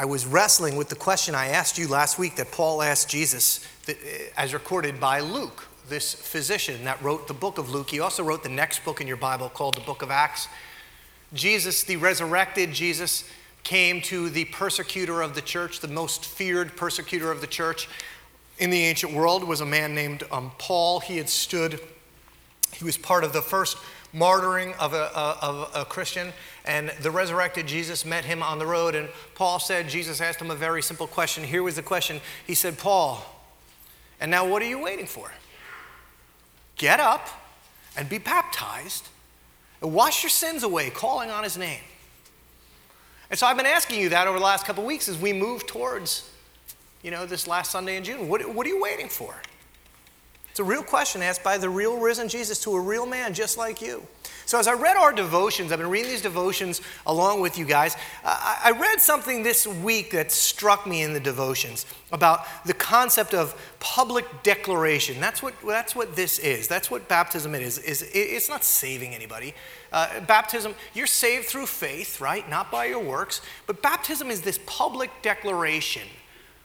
I was wrestling with the question I asked you last week that Paul asked Jesus, uh, as recorded by Luke, this physician that wrote the book of Luke. He also wrote the next book in your Bible called the book of Acts. Jesus, the resurrected Jesus, came to the persecutor of the church, the most feared persecutor of the church in the ancient world was a man named um, Paul. He had stood, he was part of the first martyring of a, of a Christian, and the resurrected Jesus met him on the road. And Paul said, Jesus asked him a very simple question. Here was the question He said, Paul, and now what are you waiting for? Get up and be baptized and wash your sins away, calling on his name. And so I've been asking you that over the last couple weeks as we move towards, you know, this last Sunday in June. What, what are you waiting for? It's a real question asked by the real risen Jesus to a real man just like you. So, as I read our devotions, I've been reading these devotions along with you guys. I read something this week that struck me in the devotions about the concept of public declaration. That's what, that's what this is. That's what baptism is. it's not saving anybody. Uh, baptism, you're saved through faith, right? Not by your works. But baptism is this public declaration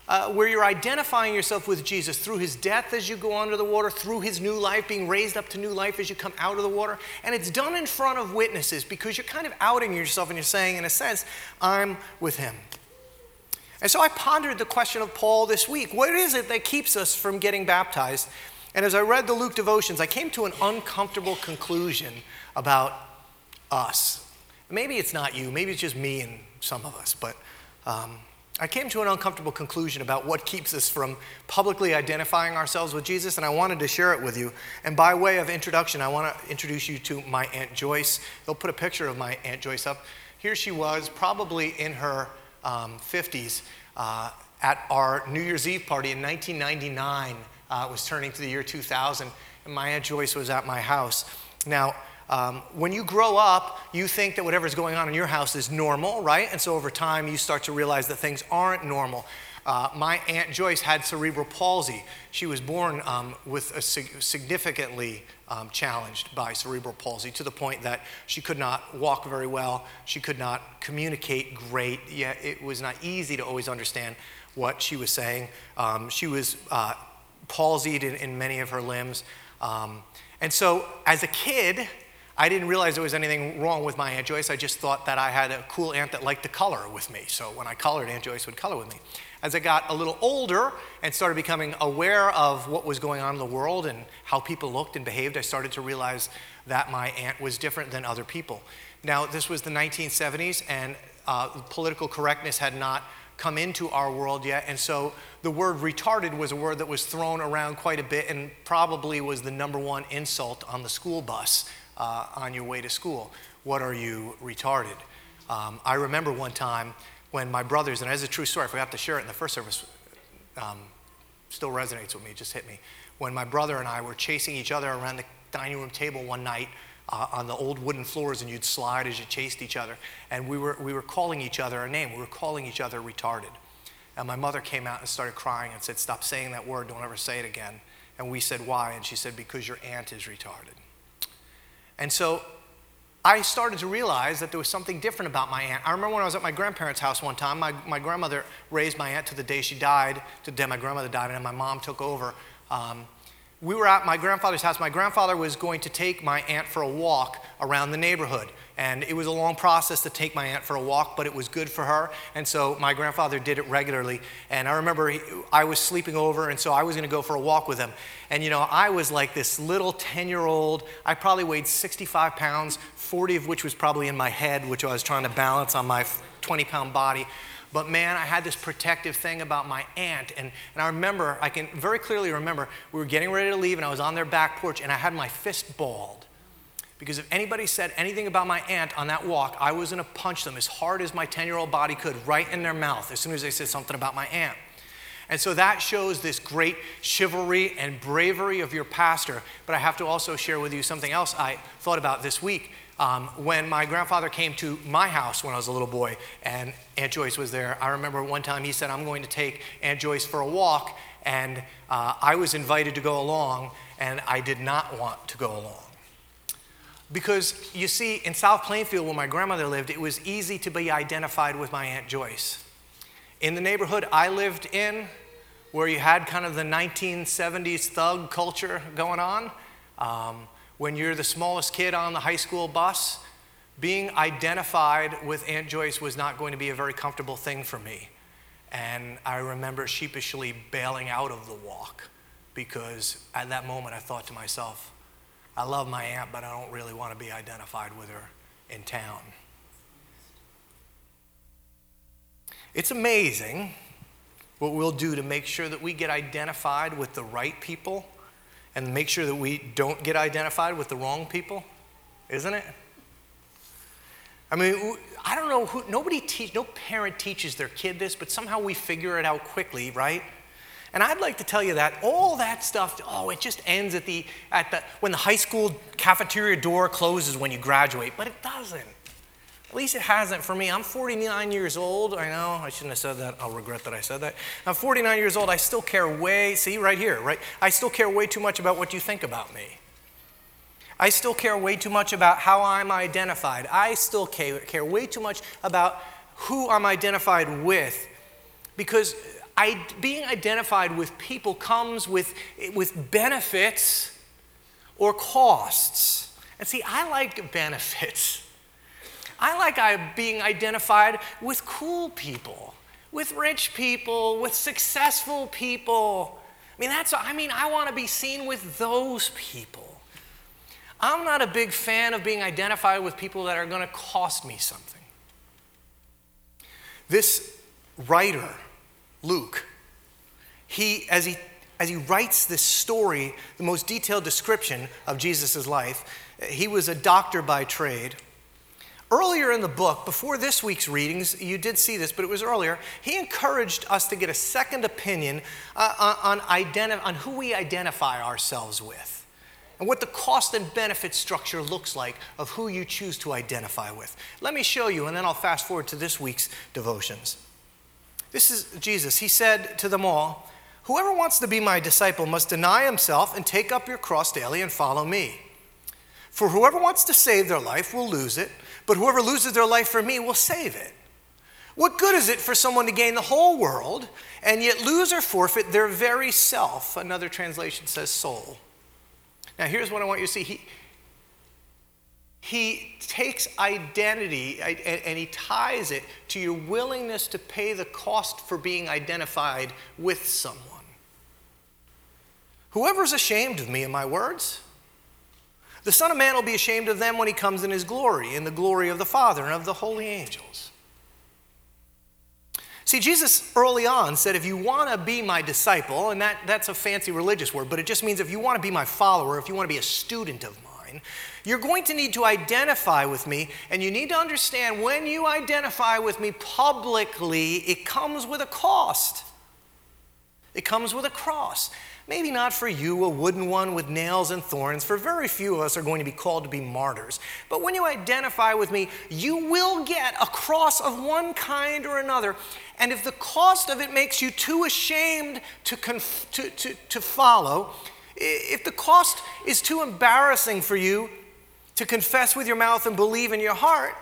uh, where you're identifying yourself with Jesus through his death as you go under the water, through his new life, being raised up to new life as you come out of the water. And it's done in front of witnesses because you're kind of outing yourself and you're saying, in a sense, I'm with him. And so I pondered the question of Paul this week what is it that keeps us from getting baptized? And as I read the Luke devotions, I came to an uncomfortable conclusion about us. Maybe it's not you, maybe it's just me and some of us, but. Um, I came to an uncomfortable conclusion about what keeps us from publicly identifying ourselves with Jesus, and I wanted to share it with you. And by way of introduction, I want to introduce you to my Aunt Joyce. They'll put a picture of my Aunt Joyce up. Here she was, probably in her um, 50s, uh, at our New Year's Eve party in 1999. Uh, it was turning to the year 2000, and my Aunt Joyce was at my house. Now, um, when you grow up, you think that whatever's going on in your house is normal, right? And so over time, you start to realize that things aren't normal. Uh, my Aunt Joyce had cerebral palsy. She was born um, with a sig- significantly um, challenged by cerebral palsy to the point that she could not walk very well. She could not communicate great. Yeah, it was not easy to always understand what she was saying. Um, she was uh, palsied in, in, many of her limbs. Um, and so, as a kid, I didn't realize there was anything wrong with my Aunt Joyce. I just thought that I had a cool aunt that liked to color with me. So when I colored, Aunt Joyce would color with me. As I got a little older and started becoming aware of what was going on in the world and how people looked and behaved, I started to realize that my aunt was different than other people. Now, this was the 1970s, and uh, political correctness had not come into our world yet. And so the word retarded was a word that was thrown around quite a bit and probably was the number one insult on the school bus uh, on your way to school. What are you retarded? Um, I remember one time when my brothers, and as a true story, I forgot to share it in the first service, um, still resonates with me, just hit me. When my brother and I were chasing each other around the dining room table one night uh, on the old wooden floors, and you'd slide as you chased each other, and we were, we were calling each other a name. We were calling each other retarded. And my mother came out and started crying and said, Stop saying that word, don't ever say it again. And we said, Why? And she said, Because your aunt is retarded. And so I started to realize that there was something different about my aunt. I remember when I was at my grandparents' house one time, my, my grandmother raised my aunt to the day she died, to the day my grandmother died, and my mom took over. Um, we were at my grandfather's house. My grandfather was going to take my aunt for a walk around the neighborhood. And it was a long process to take my aunt for a walk, but it was good for her. And so my grandfather did it regularly. And I remember he, I was sleeping over, and so I was going to go for a walk with him. And you know, I was like this little 10 year old. I probably weighed 65 pounds, 40 of which was probably in my head, which I was trying to balance on my 20 pound body. But man, I had this protective thing about my aunt. And, and I remember, I can very clearly remember, we were getting ready to leave, and I was on their back porch, and I had my fist balled. Because if anybody said anything about my aunt on that walk, I was going to punch them as hard as my 10 year old body could right in their mouth as soon as they said something about my aunt. And so that shows this great chivalry and bravery of your pastor. But I have to also share with you something else I thought about this week. Um, when my grandfather came to my house when I was a little boy and Aunt Joyce was there, I remember one time he said, I'm going to take Aunt Joyce for a walk. And uh, I was invited to go along, and I did not want to go along. Because you see, in South Plainfield, where my grandmother lived, it was easy to be identified with my Aunt Joyce. In the neighborhood I lived in, where you had kind of the 1970s thug culture going on, um, when you're the smallest kid on the high school bus, being identified with Aunt Joyce was not going to be a very comfortable thing for me. And I remember sheepishly bailing out of the walk because at that moment I thought to myself, I love my aunt, but I don't really want to be identified with her in town. It's amazing what we'll do to make sure that we get identified with the right people and make sure that we don't get identified with the wrong people, isn't it? I mean, I don't know who, nobody teach, no parent teaches their kid this, but somehow we figure it out quickly, right? And I'd like to tell you that all that stuff, oh, it just ends at the, at the, when the high school cafeteria door closes when you graduate, but it doesn't. At least it hasn't for me. I'm 49 years old. I know I shouldn't have said that. I'll regret that I said that. I'm 49 years old. I still care way, see right here, right? I still care way too much about what you think about me. I still care way too much about how I'm identified. I still care, care way too much about who I'm identified with because I, being identified with people comes with, with benefits or costs. And see, I like benefits. I like uh, being identified with cool people, with rich people, with successful people. I mean, that's, I mean, I want to be seen with those people. I'm not a big fan of being identified with people that are going to cost me something. This writer, Luke, he, as he, as he writes this story, the most detailed description of Jesus' life, he was a doctor by trade. Earlier in the book, before this week's readings, you did see this, but it was earlier, he encouraged us to get a second opinion uh, on, identi- on who we identify ourselves with and what the cost and benefit structure looks like of who you choose to identify with. Let me show you, and then I'll fast forward to this week's devotions. This is Jesus. He said to them all, Whoever wants to be my disciple must deny himself and take up your cross daily and follow me. For whoever wants to save their life will lose it but whoever loses their life for me will save it. What good is it for someone to gain the whole world and yet lose or forfeit their very self? Another translation says soul. Now, here's what I want you to see. He, he takes identity and he ties it to your willingness to pay the cost for being identified with someone. Whoever's ashamed of me and my words, the Son of Man will be ashamed of them when he comes in his glory, in the glory of the Father and of the holy angels. See, Jesus early on said, if you want to be my disciple, and that, that's a fancy religious word, but it just means if you want to be my follower, if you want to be a student of mine, you're going to need to identify with me, and you need to understand when you identify with me publicly, it comes with a cost. It comes with a cross. Maybe not for you, a wooden one with nails and thorns, for very few of us are going to be called to be martyrs. But when you identify with me, you will get a cross of one kind or another. And if the cost of it makes you too ashamed to, conf- to, to, to follow, if the cost is too embarrassing for you to confess with your mouth and believe in your heart,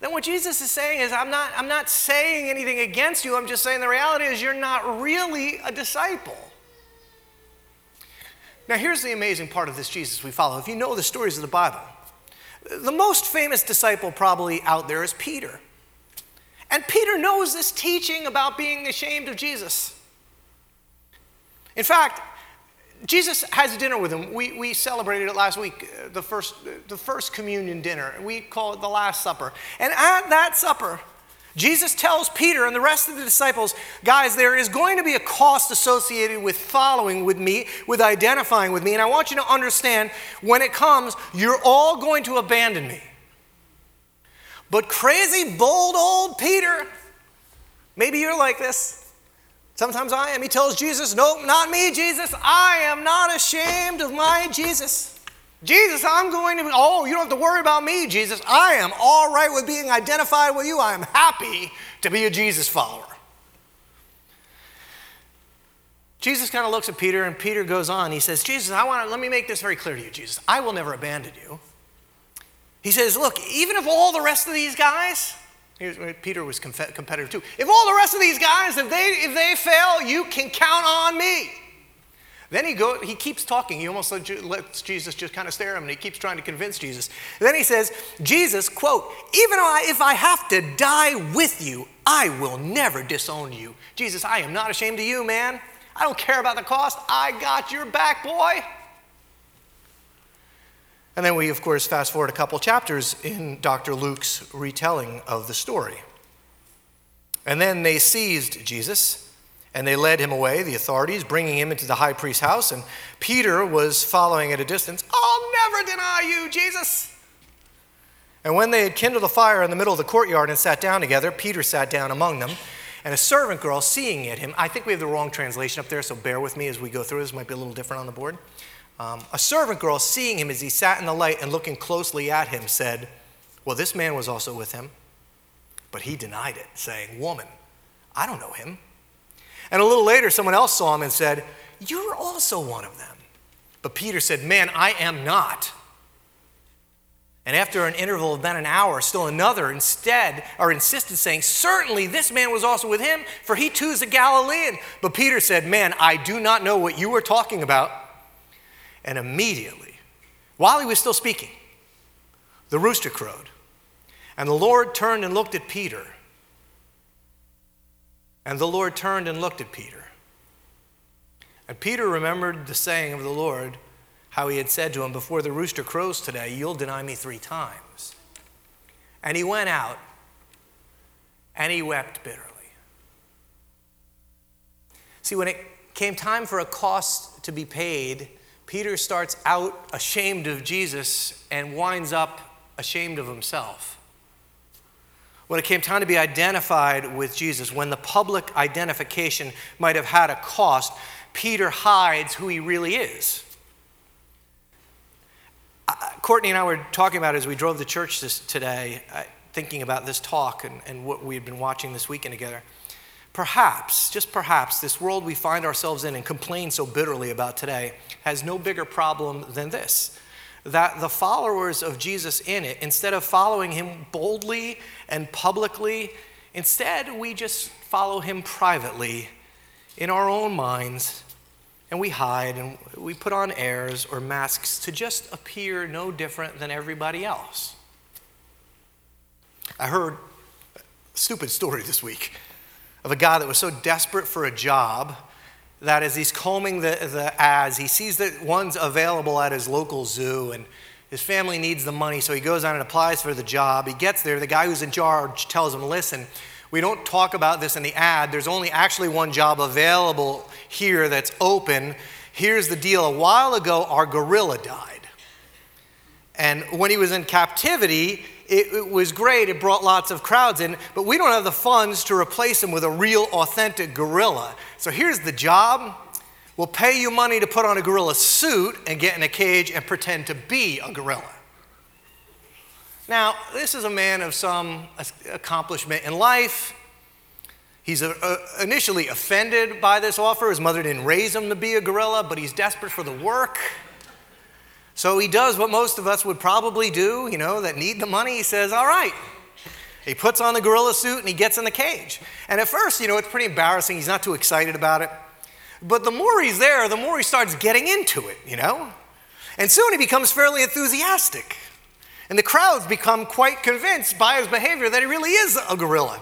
then what Jesus is saying is, I'm not, I'm not saying anything against you. I'm just saying the reality is you're not really a disciple. Now, here's the amazing part of this Jesus we follow. If you know the stories of the Bible, the most famous disciple probably out there is Peter. And Peter knows this teaching about being ashamed of Jesus. In fact, Jesus has a dinner with him. We, we celebrated it last week, uh, the first, the first communion dinner. We call it the Last Supper. And at that supper, Jesus tells Peter and the rest of the disciples, guys, there is going to be a cost associated with following with me, with identifying with me. And I want you to understand when it comes, you're all going to abandon me. But crazy, bold old Peter, maybe you're like this. Sometimes I am. He tells Jesus, Nope, not me, Jesus. I am not ashamed of my Jesus. Jesus, I'm going to, oh, you don't have to worry about me, Jesus. I am all right with being identified with you. I am happy to be a Jesus follower. Jesus kind of looks at Peter, and Peter goes on. He says, Jesus, I want to, let me make this very clear to you, Jesus. I will never abandon you. He says, Look, even if all the rest of these guys, Peter was competitive too. If all the rest of these guys, if they, if they fail, you can count on me. Then he, go, he keeps talking. He almost lets Jesus just kind of stare at him and he keeps trying to convince Jesus. then he says, Jesus, quote, even if I have to die with you, I will never disown you. Jesus, I am not ashamed of you, man. I don't care about the cost. I got your back, boy. And then we, of course, fast forward a couple chapters in Dr. Luke's retelling of the story. And then they seized Jesus and they led him away, the authorities, bringing him into the high priest's house. And Peter was following at a distance. I'll never deny you, Jesus. And when they had kindled a fire in the middle of the courtyard and sat down together, Peter sat down among them. And a servant girl, seeing him, I think we have the wrong translation up there, so bear with me as we go through. This might be a little different on the board. Um, a servant girl, seeing him as he sat in the light and looking closely at him, said, Well, this man was also with him. But he denied it, saying, Woman, I don't know him. And a little later, someone else saw him and said, You're also one of them. But Peter said, Man, I am not. And after an interval of about an hour, still another instead or insisted, saying, Certainly this man was also with him, for he too is a Galilean. But Peter said, Man, I do not know what you are talking about. And immediately, while he was still speaking, the rooster crowed. And the Lord turned and looked at Peter. And the Lord turned and looked at Peter. And Peter remembered the saying of the Lord, how he had said to him, Before the rooster crows today, you'll deny me three times. And he went out and he wept bitterly. See, when it came time for a cost to be paid, Peter starts out ashamed of Jesus and winds up ashamed of himself. When it came time to be identified with Jesus, when the public identification might have had a cost, Peter hides who he really is. Uh, Courtney and I were talking about as we drove to church this, today, uh, thinking about this talk and, and what we had been watching this weekend together. Perhaps, just perhaps, this world we find ourselves in and complain so bitterly about today has no bigger problem than this that the followers of Jesus in it, instead of following him boldly and publicly, instead we just follow him privately in our own minds and we hide and we put on airs or masks to just appear no different than everybody else. I heard a stupid story this week of a guy that was so desperate for a job that as he's combing the, the ads, he sees that one's available at his local zoo and his family needs the money, so he goes on and applies for the job. He gets there, the guy who's in charge tells him, Listen, we don't talk about this in the ad. There's only actually one job available here that's open. Here's the deal a while ago, our gorilla died. And when he was in captivity, it, it, was great. It brought lots of crowds in, but we don't have the funds to replace him with a real, authentic gorilla. So here's the job we'll pay you money to put on a gorilla suit and get in a cage and pretend to be a gorilla. Now, this is a man of some accomplishment in life. He's a, a, initially offended by this offer. His mother didn't raise him to be a gorilla, but he's desperate for the work. So he does what most of us would probably do, you know, that need the money. He says, All right. He puts on the gorilla suit and he gets in the cage. And at first, you know, it's pretty embarrassing. He's not too excited about it. But the more he's there, the more he starts getting into it, you know? And soon he becomes fairly enthusiastic. And the crowds become quite convinced by his behavior that he really is a gorilla.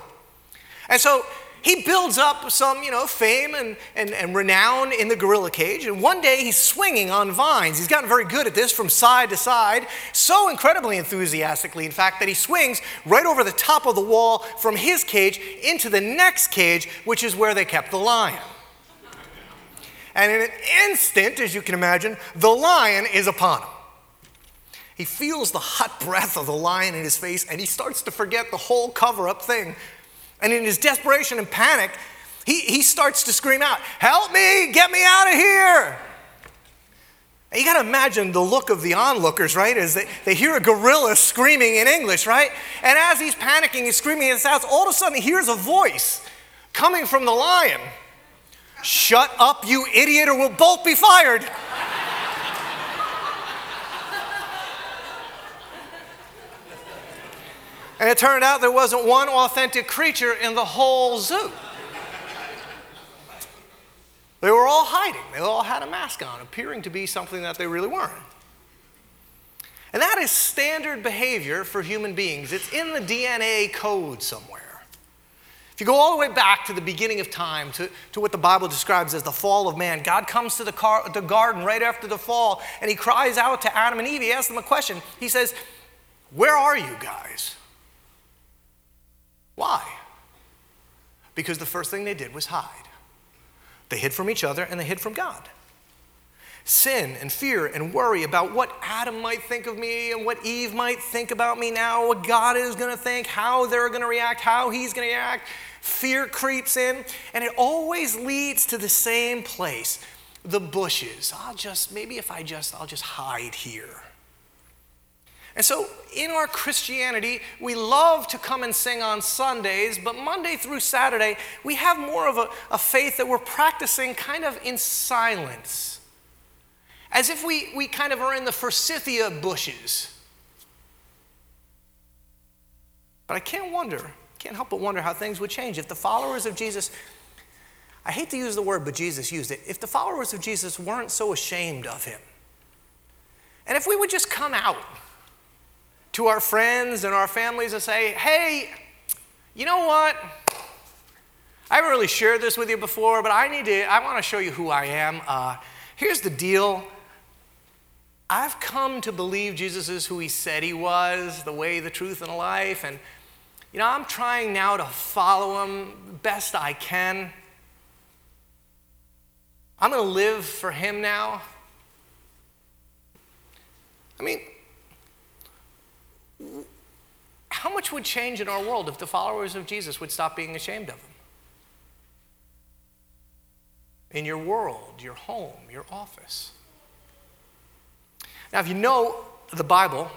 And so he builds up some, you know, fame and, and, and renown in the gorilla cage. And one day he's swinging on vines. He's gotten very good at this from side to side, so incredibly enthusiastically, in fact, that he swings right over the top of the wall from his cage into the next cage, which is where they kept the lion. And in an instant, as you can imagine, the lion is upon him. He feels the hot breath of the lion in his face and he starts to forget the whole cover up thing and in his desperation and panic, he, he starts to scream out, Help me, get me out of here. And you got to imagine the look of the onlookers, right? As they, they hear a gorilla screaming in English, right? And as he's panicking he's screaming and shouts, all of a sudden he hears a voice coming from the lion Shut up, you idiot, or we'll both be fired. And it turned out there wasn't one authentic creature in the whole zoo. They were all hiding. They all had a mask on, appearing to be something that they really weren't. And that is standard behavior for human beings. It's in the DNA code somewhere. If you go all the way back to the beginning of time, to, to what the Bible describes as the fall of man, God comes to the, car, the garden right after the fall and he cries out to Adam and Eve. He asks them a question. He says, Where are you guys? Why? Because the first thing they did was hide. They hid from each other and they hid from God. Sin and fear and worry about what Adam might think of me and what Eve might think about me now, what God is going to think, how they're going to react, how he's going to react. Fear creeps in, and it always leads to the same place the bushes. I'll just, maybe if I just, I'll just hide here. And so in our Christianity, we love to come and sing on Sundays, but Monday through Saturday, we have more of a, a faith that we're practicing kind of in silence. As if we, we kind of are in the forsythia bushes. But I can't wonder, can't help but wonder how things would change if the followers of Jesus, I hate to use the word, but Jesus used it, if the followers of Jesus weren't so ashamed of him. And if we would just come out to our friends and our families and say, hey, you know what? I haven't really shared this with you before, but I need to, I want to show you who I am. Uh, here's the deal. I've come to believe Jesus is who he said he was, the way, the truth, and the life. And, you know, I'm trying now to follow him best I can. I'm going to live for him now. I mean, how much would change in our world if the followers of Jesus would stop being ashamed of him? In your world, your home, your office. Now, if you know the Bible,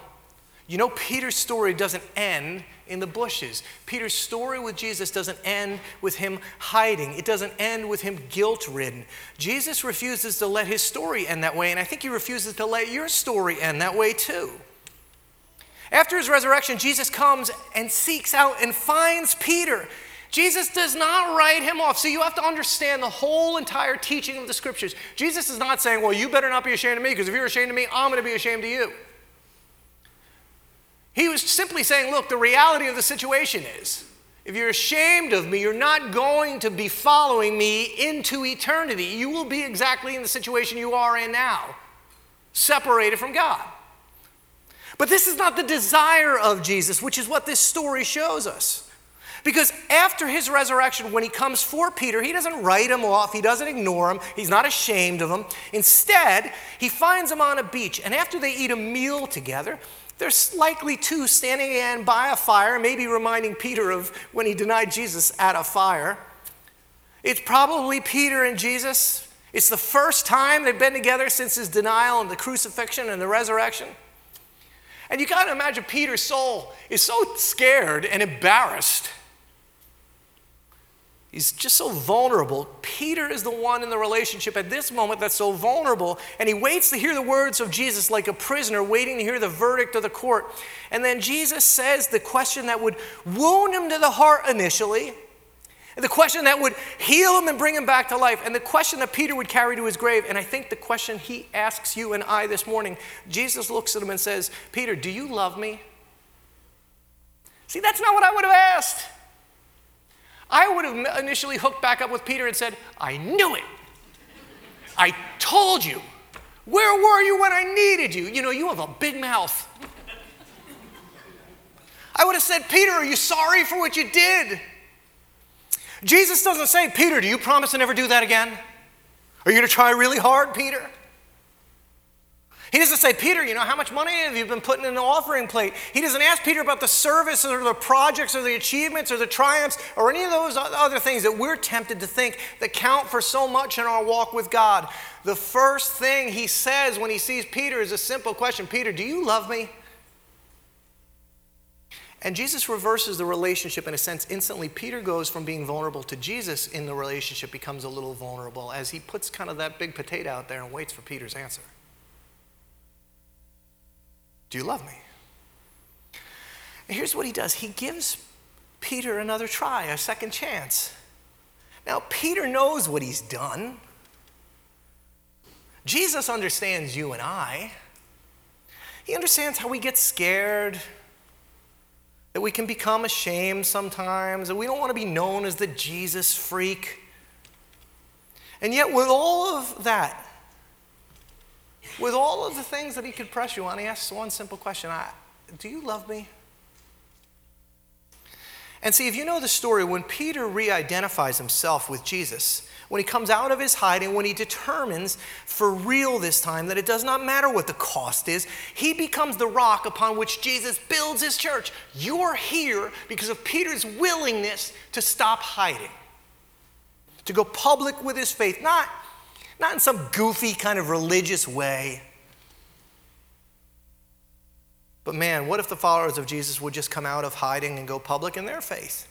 you know Peter's story doesn't end in the bushes. Peter's story with Jesus doesn't end with him hiding, it doesn't end with him guilt ridden. Jesus refuses to let his story end that way, and I think he refuses to let your story end that way too. After his resurrection, Jesus comes and seeks out and finds Peter. Jesus does not write him off. So you have to understand the whole entire teaching of the scriptures. Jesus is not saying, well, you better not be ashamed of me because if you're ashamed of me, I'm going to be ashamed of you. He was simply saying, look, the reality of the situation is if you're ashamed of me, you're not going to be following me into eternity. You will be exactly in the situation you are in now, separated from God. But this is not the desire of Jesus, which is what this story shows us. Because after his resurrection, when he comes for Peter, he doesn't write him off, he doesn't ignore him, he's not ashamed of him. Instead, he finds him on a beach, and after they eat a meal together, there's likely two standing by a fire, maybe reminding Peter of when he denied Jesus at a fire. It's probably Peter and Jesus. It's the first time they've been together since his denial and the crucifixion and the resurrection. And you got to imagine Peter's soul is so scared and embarrassed. He's just so vulnerable. Peter is the one in the relationship at this moment that's so vulnerable, and he waits to hear the words of Jesus like a prisoner waiting to hear the verdict of the court. And then Jesus says the question that would wound him to the heart initially, the question that would heal him and bring him back to life, and the question that Peter would carry to his grave. And I think the question he asks you and I this morning, Jesus looks at him and says, Peter, do you love me? See, that's not what I would have asked. I would have initially hooked back up with Peter and said, I knew it. I told you. Where were you when I needed you? You know, you have a big mouth. I would have said, Peter, are you sorry for what you did? Jesus doesn't say, Peter, do you promise to never do that again? Are you going to try really hard, Peter? He doesn't say, Peter, you know, how much money have you been putting in the offering plate? He doesn't ask Peter about the service or the projects or the achievements or the triumphs or any of those other things that we're tempted to think that count for so much in our walk with God. The first thing he says when he sees Peter is a simple question Peter, do you love me? And Jesus reverses the relationship in a sense instantly. Peter goes from being vulnerable to Jesus in the relationship, becomes a little vulnerable as he puts kind of that big potato out there and waits for Peter's answer. Do you love me? here's what he does he gives Peter another try, a second chance. Now, Peter knows what he's done. Jesus understands you and I. He understands how we get scared, that we can become ashamed sometimes, that we don't want to be known as the Jesus freak. And yet, with all of that, with all of the things that he could press you on, he asks one simple question Do you love me? And see, if you know the story, when Peter re identifies himself with Jesus, when he comes out of his hiding, when he determines for real this time that it does not matter what the cost is, he becomes the rock upon which Jesus builds his church. You're here because of Peter's willingness to stop hiding, to go public with his faith, not, not in some goofy kind of religious way but man, what if the followers of Jesus would just come out of hiding and go public in their faith?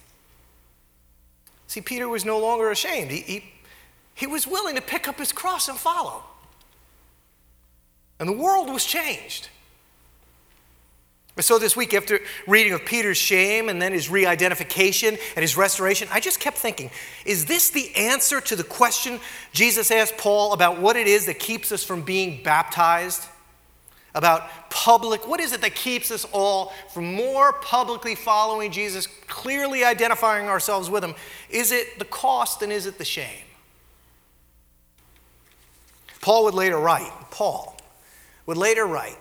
See, Peter was no longer ashamed. He, he, he was willing to pick up his cross and follow. And the world was changed. So, this week, after reading of Peter's shame and then his re identification and his restoration, I just kept thinking is this the answer to the question Jesus asked Paul about what it is that keeps us from being baptized? about public, what is it that keeps us all from more publicly following Jesus, clearly identifying ourselves with him? Is it the cost and is it the shame? Paul would later write, Paul would later write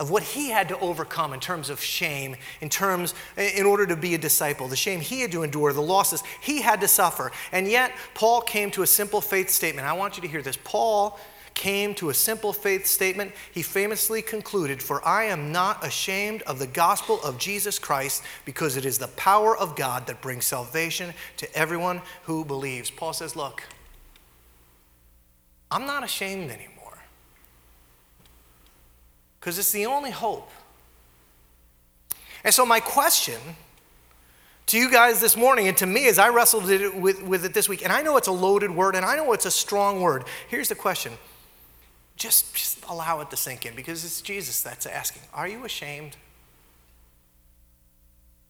of what he had to overcome in terms of shame, in terms, in order to be a disciple, the shame he had to endure, the losses he had to suffer. And yet, Paul came to a simple faith statement. I want you to hear this. Paul came to a simple faith statement, he famously concluded, For I am not ashamed of the gospel of Jesus Christ, because it is the power of God that brings salvation to everyone who believes. Paul says, Look, I'm not ashamed anymore, because it's the only hope. And so, my question to you guys this morning and to me as I wrestled with, with it this week, and I know it's a loaded word and I know it's a strong word. Here's the question just, just allow it to sink in because it's Jesus that's asking Are you ashamed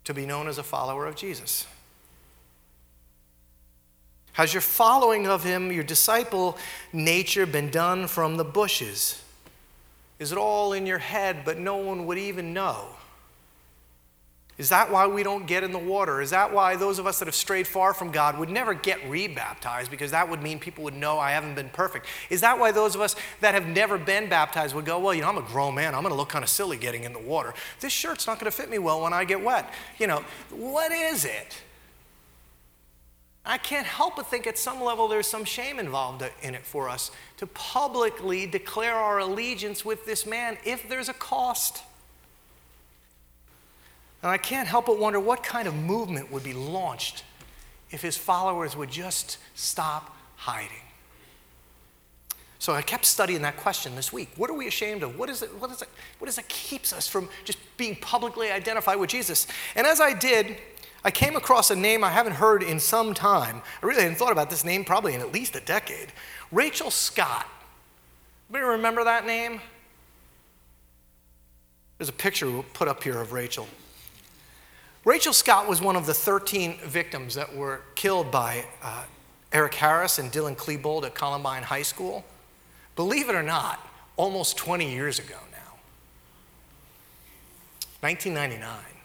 to be known as a follower of Jesus? Has your following of him, your disciple nature, been done from the bushes? Is it all in your head, but no one would even know? Is that why we don't get in the water? Is that why those of us that have strayed far from God would never get rebaptized because that would mean people would know I haven't been perfect? Is that why those of us that have never been baptized would go, well, you know, I'm a grown man. I'm going to look kind of silly getting in the water. This shirt's not going to fit me well when I get wet. You know, what is it? I can't help but think at some level there's some shame involved in it for us to publicly declare our allegiance with this man if there's a cost. And I can't help but wonder what kind of movement would be launched if his followers would just stop hiding. So I kept studying that question this week. What are we ashamed of? What is it, what is it, what is it keeps us from just being publicly identified with Jesus? And as I did, I came across a name I haven't heard in some time. I really hadn't thought about this name probably in at least a decade. Rachel Scott. Anybody remember that name? There's a picture we'll put up here of Rachel. Rachel Scott was one of the 13 victims that were killed by uh, Eric Harris and Dylan Klebold at Columbine High School. Believe it or not, almost 20 years ago now. 1999.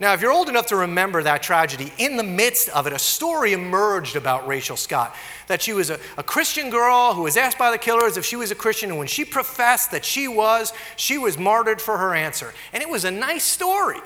Now, if you're old enough to remember that tragedy, in the midst of it, a story emerged about Rachel Scott that she was a, a, Christian girl who was asked by the killers if she was a Christian, and when she professed that she was, she was martyred for her answer. And it was a nice story.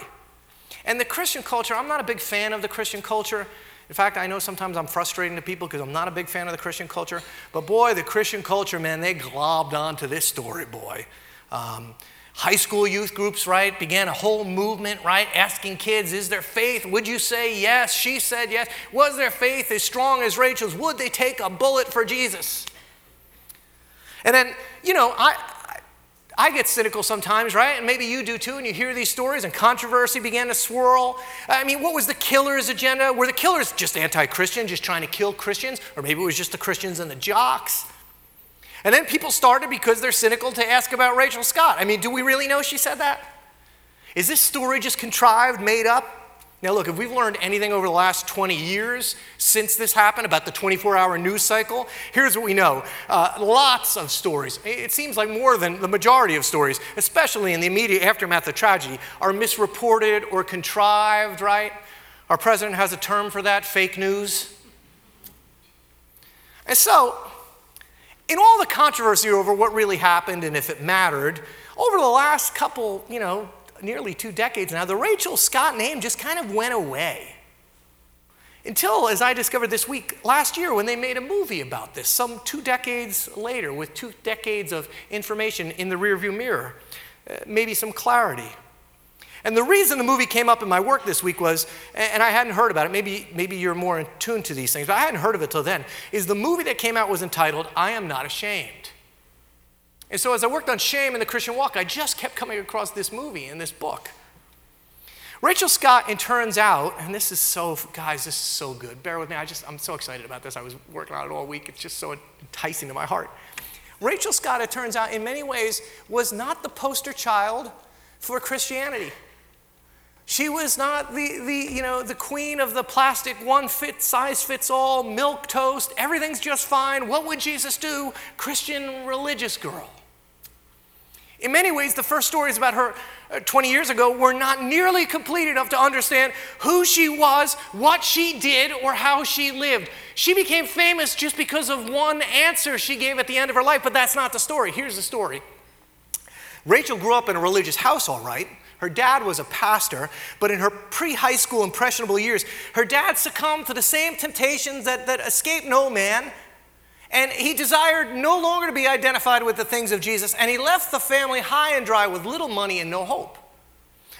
And the Christian culture, I'm not a big fan of the Christian culture. In fact, I know sometimes I'm frustrating to people because I'm not a big fan of the Christian culture. But boy, the Christian culture, man, they globbed onto this story, boy. Um, high school youth groups, right, began a whole movement, right, asking kids, is there faith? Would you say yes? She said yes. Was their faith as strong as Rachel's? Would they take a bullet for Jesus? And then, you know, I, I get cynical sometimes, right? And maybe you do too, and you hear these stories, and controversy began to swirl. I mean, what was the killer's agenda? Were the killers just anti Christian, just trying to kill Christians? Or maybe it was just the Christians and the jocks? And then people started, because they're cynical, to ask about Rachel Scott. I mean, do we really know she said that? Is this story just contrived, made up? Now, look, if we've learned anything over the last 20 years since this happened about the 24 hour news cycle, here's what we know uh, lots of stories. It seems like more than the majority of stories, especially in the immediate aftermath of tragedy, are misreported or contrived, right? Our president has a term for that fake news. And so, in all the controversy over what really happened and if it mattered, over the last couple, you know, nearly two decades now, the Rachel Scott name just kind of went away. Until, as I discovered this week, last year when they made a movie about this, some two decades later, with two decades of information in the rearview mirror, uh, maybe some clarity. And the reason the movie came up in my work this week was, and I hadn't heard about it, maybe, maybe you're more in tune to these things, but I hadn't heard of it till then, is the movie that came out was entitled I Am Not Ashamed. And so as I worked on shame in the Christian walk, I just kept coming across this movie and this book. Rachel Scott, it turns out, and this is so, guys, this is so good. Bear with me. I just, I'm so excited about this. I was working on it all week. It's just so enticing to my heart. Rachel Scott, it turns out, in many ways, was not the poster child for Christianity. She was not the, the, you know, the queen of the plastic one fit size fits all, milk toast, everything's just fine. What would Jesus do? Christian religious girl. In many ways, the first stories about her uh, 20 years ago were not nearly complete enough to understand who she was, what she did, or how she lived. She became famous just because of one answer she gave at the end of her life, but that's not the story. Here's the story Rachel grew up in a religious house, all right. Her dad was a pastor, but in her pre high school impressionable years, her dad succumbed to the same temptations that, that escape no man. And he desired no longer to be identified with the things of Jesus, and he left the family high and dry with little money and no hope.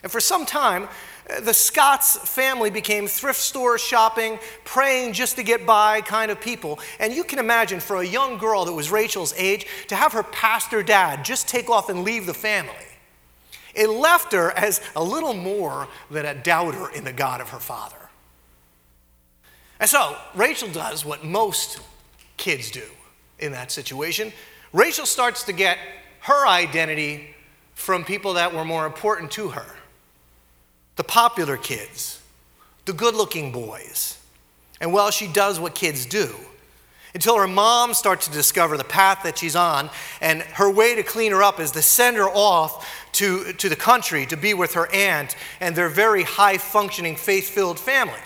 And for some time, the Scott's family became thrift store shopping, praying just to get by kind of people. And you can imagine for a young girl that was Rachel's age to have her pastor dad just take off and leave the family. It left her as a little more than a doubter in the God of her father. And so Rachel does what most kids do in that situation. Rachel starts to get her identity from people that were more important to her the popular kids, the good looking boys. And well, she does what kids do until her mom starts to discover the path that she's on, and her way to clean her up is to send her off to, to the country to be with her aunt and their very high functioning, faith filled family.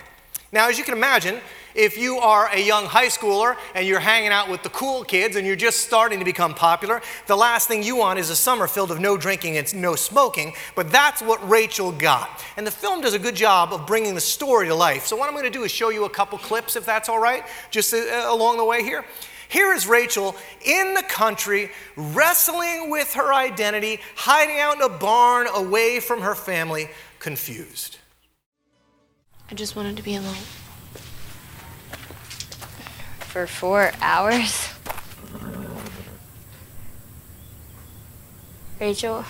Now, as you can imagine, if you are a young high schooler and you're hanging out with the cool kids and you're just starting to become popular, the last thing you want is a summer filled of no drinking and no smoking. But that's what Rachel got. And the film does a good job of bringing the story to life. So, what I'm going to do is show you a couple clips, if that's all right, just uh, along the way here. Here is Rachel in the country, wrestling with her identity, hiding out in a barn away from her family, confused. I just wanted to be alone for four hours. Rachel,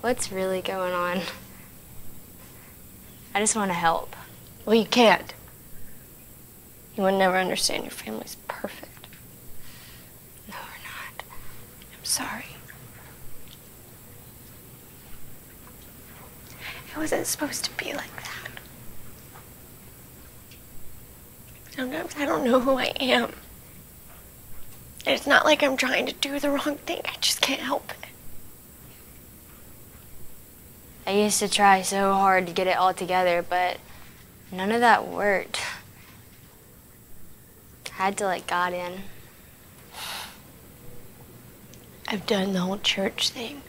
what's really going on? I just want to help. Well, you can't. You would never understand. Your family's perfect. No, we're not. I'm sorry. It wasn't supposed to be like that. Sometimes I don't know who I am. And it's not like I'm trying to do the wrong thing, I just can't help it. I used to try so hard to get it all together, but none of that worked. I had to let God in. I've done the whole church thing.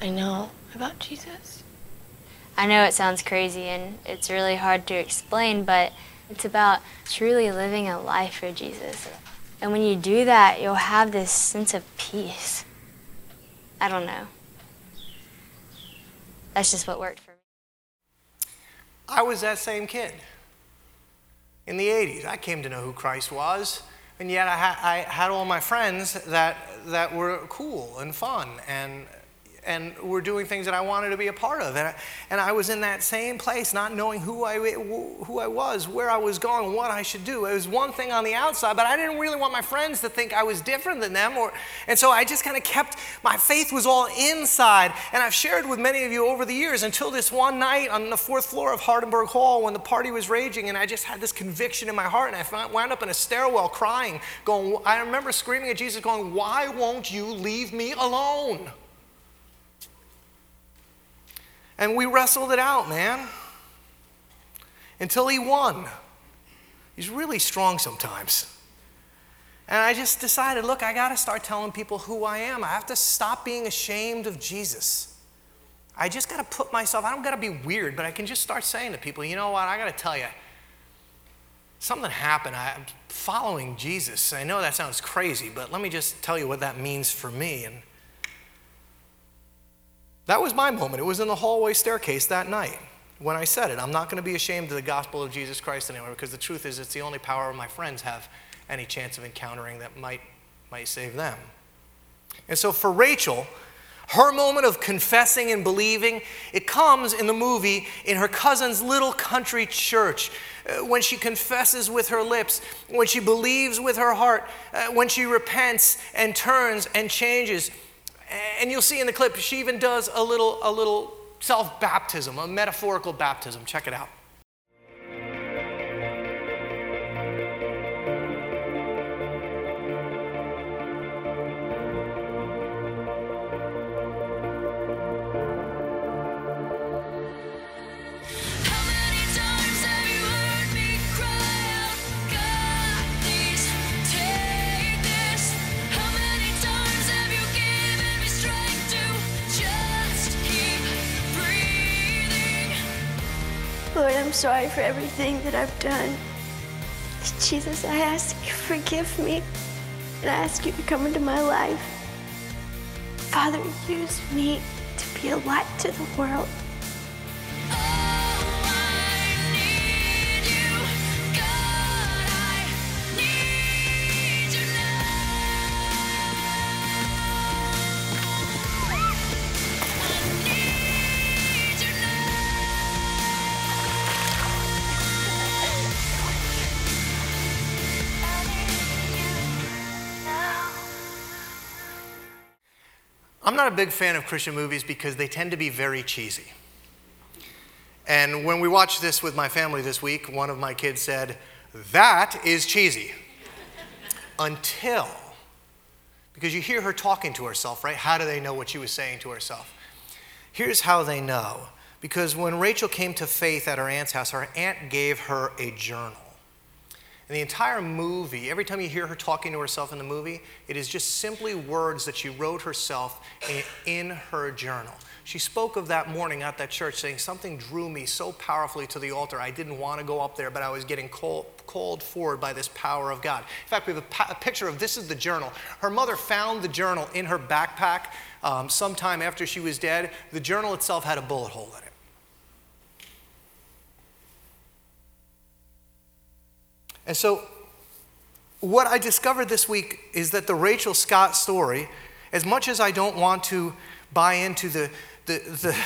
I know about Jesus. I know it sounds crazy and it's really hard to explain, but it's about truly living a life for Jesus. And when you do that, you'll have this sense of peace. I don't know. That's just what worked for me. I was that same kid in the 80s. I came to know who Christ was, and yet I, ha- I had all my friends that, that were cool and fun. And, and were doing things that I wanted to be a part of. And I, and I was in that same place, not knowing who I, who I was, where I was going, what I should do. It was one thing on the outside, but I didn't really want my friends to think I was different than them. Or, and so I just kind of kept, my faith was all inside. And I've shared with many of you over the years until this one night on the fourth floor of Hardenbergh Hall when the party was raging, and I just had this conviction in my heart, and I wound up in a stairwell crying, going, I remember screaming at Jesus, going, Why won't you leave me alone? And we wrestled it out, man, until he won. He's really strong sometimes. And I just decided look, I got to start telling people who I am. I have to stop being ashamed of Jesus. I just got to put myself, I don't got to be weird, but I can just start saying to people, you know what, I got to tell you, something happened. I'm following Jesus. I know that sounds crazy, but let me just tell you what that means for me. And that was my moment. It was in the hallway staircase that night when I said it. I'm not going to be ashamed of the gospel of Jesus Christ anymore because the truth is it's the only power my friends have any chance of encountering that might, might save them. And so for Rachel, her moment of confessing and believing, it comes in the movie in her cousin's little country church. Uh, when she confesses with her lips, when she believes with her heart, uh, when she repents and turns and changes. And you'll see in the clip, she even does a little, a little self baptism, a metaphorical baptism. Check it out. Sorry for everything that I've done. Jesus, I ask you forgive me, and I ask you to come into my life. Father, use me to be a light to the world. Not a big fan of Christian movies because they tend to be very cheesy. And when we watched this with my family this week, one of my kids said, That is cheesy. Until, because you hear her talking to herself, right? How do they know what she was saying to herself? Here's how they know. Because when Rachel came to faith at her aunt's house, her aunt gave her a journal. And the entire movie, every time you hear her talking to herself in the movie, it is just simply words that she wrote herself in, in, her journal. She spoke of that morning at that church saying, Something drew me so powerfully to the altar. I didn't want to go up there, but I was getting called, called forward by this power of God. In fact, we have a, a, picture of this is the journal. Her mother found the journal in her backpack um, sometime after she was dead. The journal itself had a bullet hole in it. And so, what I discovered this week is that the Rachel Scott story, as much as I don't want to buy into the, the, the,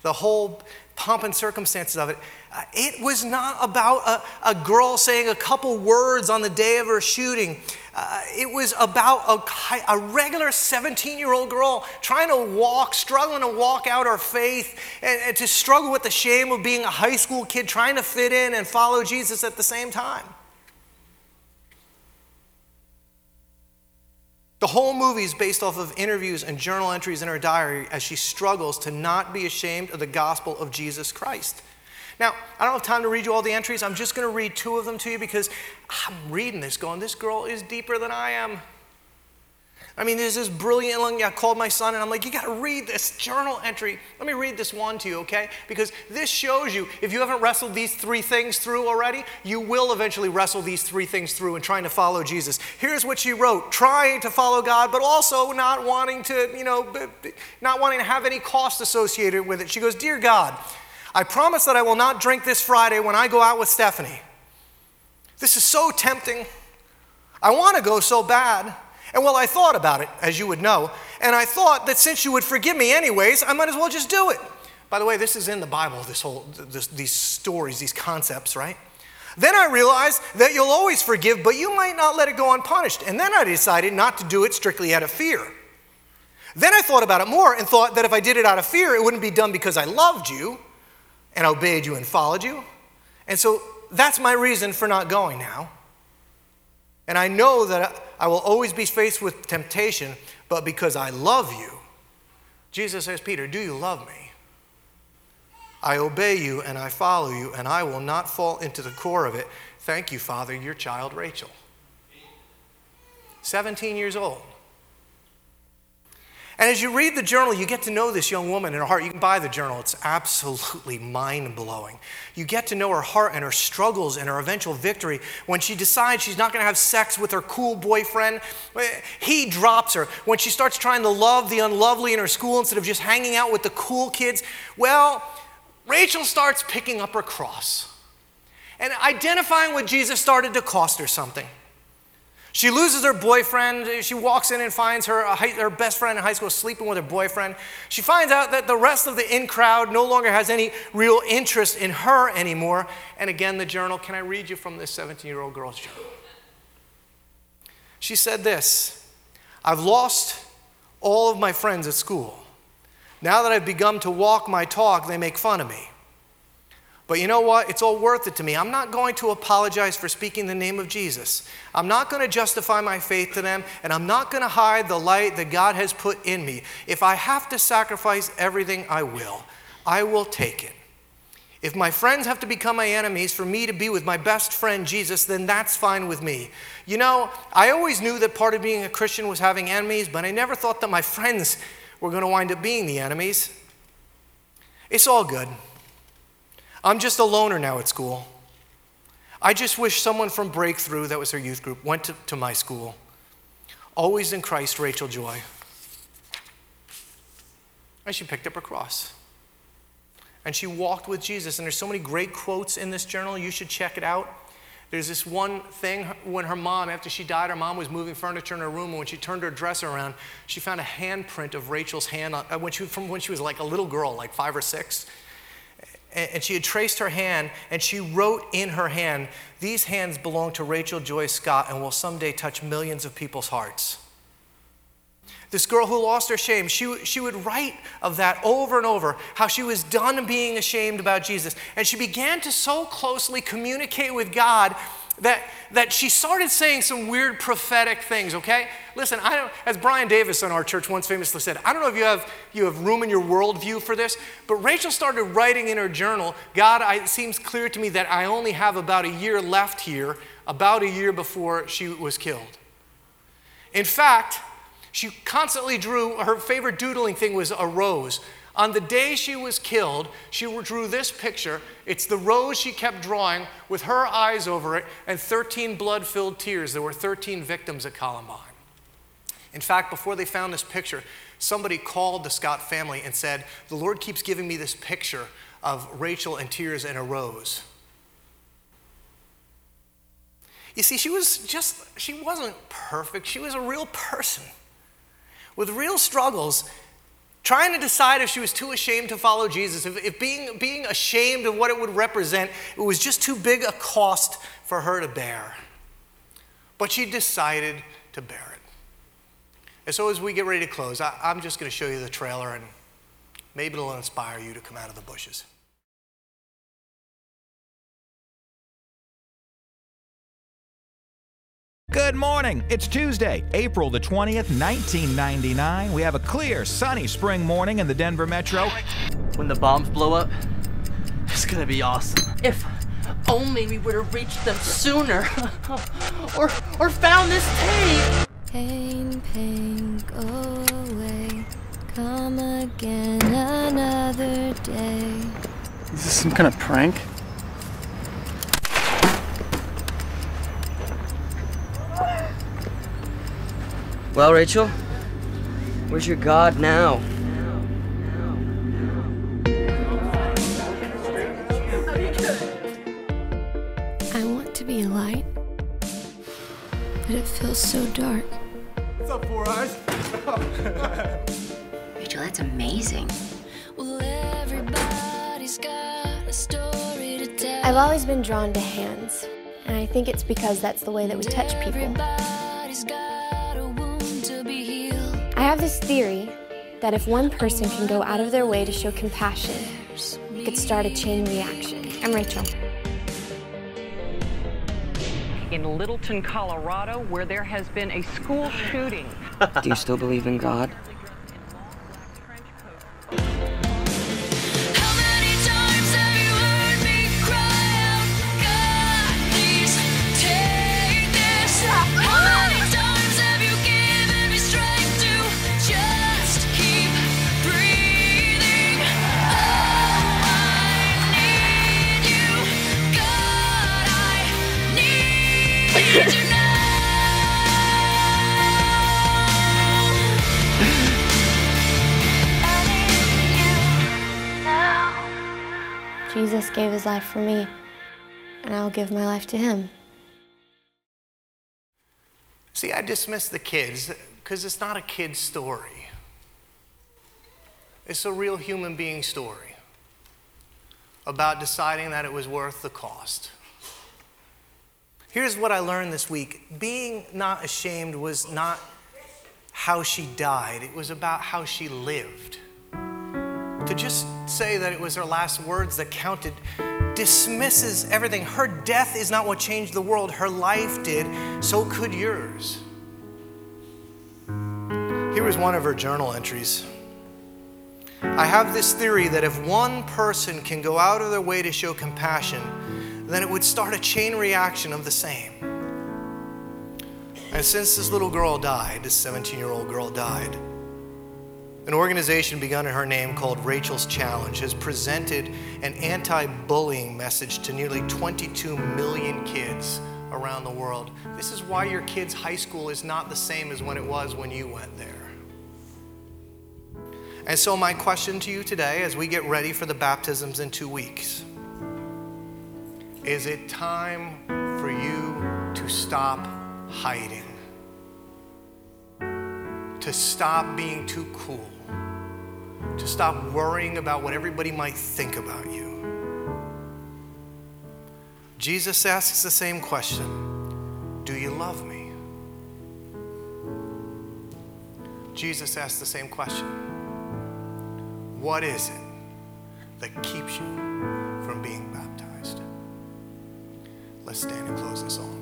the whole pomp and circumstances of it, uh, it was not about a, a, girl saying a couple words on the day of her shooting. Uh, it was about a, a regular 17 year old girl trying to walk, struggling to walk out her faith, and, and to struggle with the shame of being a high school kid trying to fit in and follow Jesus at the same time. The whole movie is based off of interviews and journal entries in her diary as she struggles to not be ashamed of the gospel of Jesus Christ. Now, I don't have time to read you all the entries. I'm just going to read two of them to you because I'm reading this going, this girl is deeper than I am. I mean, there's this brilliant one. I called my son and I'm like, you got to read this journal entry. Let me read this one to you, okay? Because this shows you if you haven't wrestled these three things through already, you will eventually wrestle these three things through in trying to follow Jesus. Here's what she wrote trying to follow God, but also not wanting to, you know, not wanting to have any cost associated with it. She goes, Dear God, I promise that I will not drink this Friday when I go out with Stephanie. This is so tempting. I want to go so bad. And well, I thought about it, as you would know, And I thought that since you would forgive me anyways, I might as well just do it. By the way, this is in the Bible, this whole, this, these stories, these concepts, right? Then I realized that you'll always forgive, but you might not let it go unpunished. And then I decided not to do it strictly out of fear. Then I thought about it more and thought that if I did it out of fear, it wouldn't be done because I loved you and obeyed you and followed you. And so that's my reason for not going now. And I know that I will always be faced with temptation, but because I love you, Jesus says, Peter, do you love me? I obey you and I follow you, and I will not fall into the core of it. Thank you, Father, your child Rachel. 17 years old. And as you read the journal, you get to know this young woman in her heart. You can buy the journal, it's absolutely mind blowing. You get to know her heart and her struggles and her eventual victory. When she decides she's not going to have sex with her cool boyfriend, he drops her. When she starts trying to love the unlovely in her school instead of just hanging out with the cool kids, well, Rachel starts picking up her cross. And identifying with Jesus started to cost her something. She loses her boyfriend. She walks in and finds her, uh, her best friend in high school sleeping with her boyfriend. She finds out that the rest of the in crowd no longer has any real interest in her anymore. And again, the journal can I read you from this 17 year old girl's journal? She said this I've lost all of my friends at school. Now that I've begun to walk my talk, they make fun of me. But you know what? It's all worth it to me. I'm not going to apologize for speaking the name of Jesus. I'm not going to justify my faith to them, and I'm not going to hide the light that God has put in me. If I have to sacrifice everything, I will. I will take it. If my friends have to become my enemies for me to be with my best friend Jesus, then that's fine with me. You know, I always knew that part of being a Christian was having enemies, but I never thought that my friends were going to wind up being the enemies. It's all good. I'm just a loner now at school. I just wish someone from Breakthrough, that was her youth group, went to, to my school. Always in Christ, Rachel Joy. And she picked up her cross. And she walked with Jesus. And there's so many great quotes in this journal. You should check it out. There's this one thing when her mom, after she died, her mom was moving furniture in her room. And when she turned her dresser around, she found a handprint of Rachel's hand uh, when she, from when she was like a little girl, like five or six and she had traced her hand and she wrote in her hand, These hands belong to Rachel Joy Scott and will someday touch millions of people's hearts. This girl who lost her shame, she, she would write of that over and over, how she was done being ashamed about Jesus. And she began to so closely communicate with God that, that she started saying some weird prophetic things, okay? Listen, I don't, as Brian Davis on our church once famously said, I don't know if you have, you have room in your worldview for this, but Rachel started writing in her journal, God, I, it seems clear to me that I only have about a year left here, about a year before she was killed. In fact, she constantly drew, her favorite doodling thing was a rose. On the day she was killed, she drew this picture. It's the rose she kept drawing with her eyes over it and 13 blood filled tears. There were 13 victims at Columbine. In fact, before they found this picture, somebody called the Scott family and said, The Lord keeps giving me this picture of Rachel and tears and a rose. You see, she was just, she wasn't perfect. She was a real person with real struggles trying to decide if she was too ashamed to follow Jesus, if, if, being, being ashamed of what it would represent, it was just too big a cost for her to bear. But she decided to bear it. And so, as we get ready to close, I, I'm just going to show you the trailer, and maybe it'll inspire you to come out of the bushes. Good morning. It's Tuesday, April the 20th, 1999. We have a clear, sunny spring morning in the Denver metro. When the bombs blow up, it's gonna be awesome. If only we would have reached them sooner. or or found this tape. Pain, pain, go away. Come again another day. Is this some kind of prank? Well, Rachel, where's your God now? I want to be a light, but it feels so dark. What's up, Four Eyes? Rachel, that's amazing. I've always been drawn to hands, and I think it's because that's the way that we touch people. I have this theory that if one person can go out of their way to show compassion, it could start a chain reaction. I'm Rachel. in Littleton, Colorado, where there has been a school shooting. Do you still believe in God? His life for me, and I'll give my life to him. See, I dismiss the kids because it's not a kid's story. It's a real human being story about deciding that it was worth the cost. Here's what I learned this week being not ashamed was not how she died, it was about how she lived. To just say that it was her last words that counted dismisses everything. Her death is not what changed the world, her life did, so could yours. Here is one of her journal entries. I have this theory that if one person can go out of their way to show compassion, then it would start a chain reaction of the same. And since this little girl died, this 17 year old girl died, an organization begun in her name called Rachel's Challenge has presented an anti bullying message to nearly 22 million kids around the world. This is why your kid's high school is not the same as when it was when you went there. And so, my question to you today, as we get ready for the baptisms in two weeks, is it time for you to stop hiding? To stop being too cool? To stop worrying about what everybody might think about you? Jesus asks the same question Do you love me? Jesus asks the same question What is it that keeps you from being baptized? Let's stand and close this song.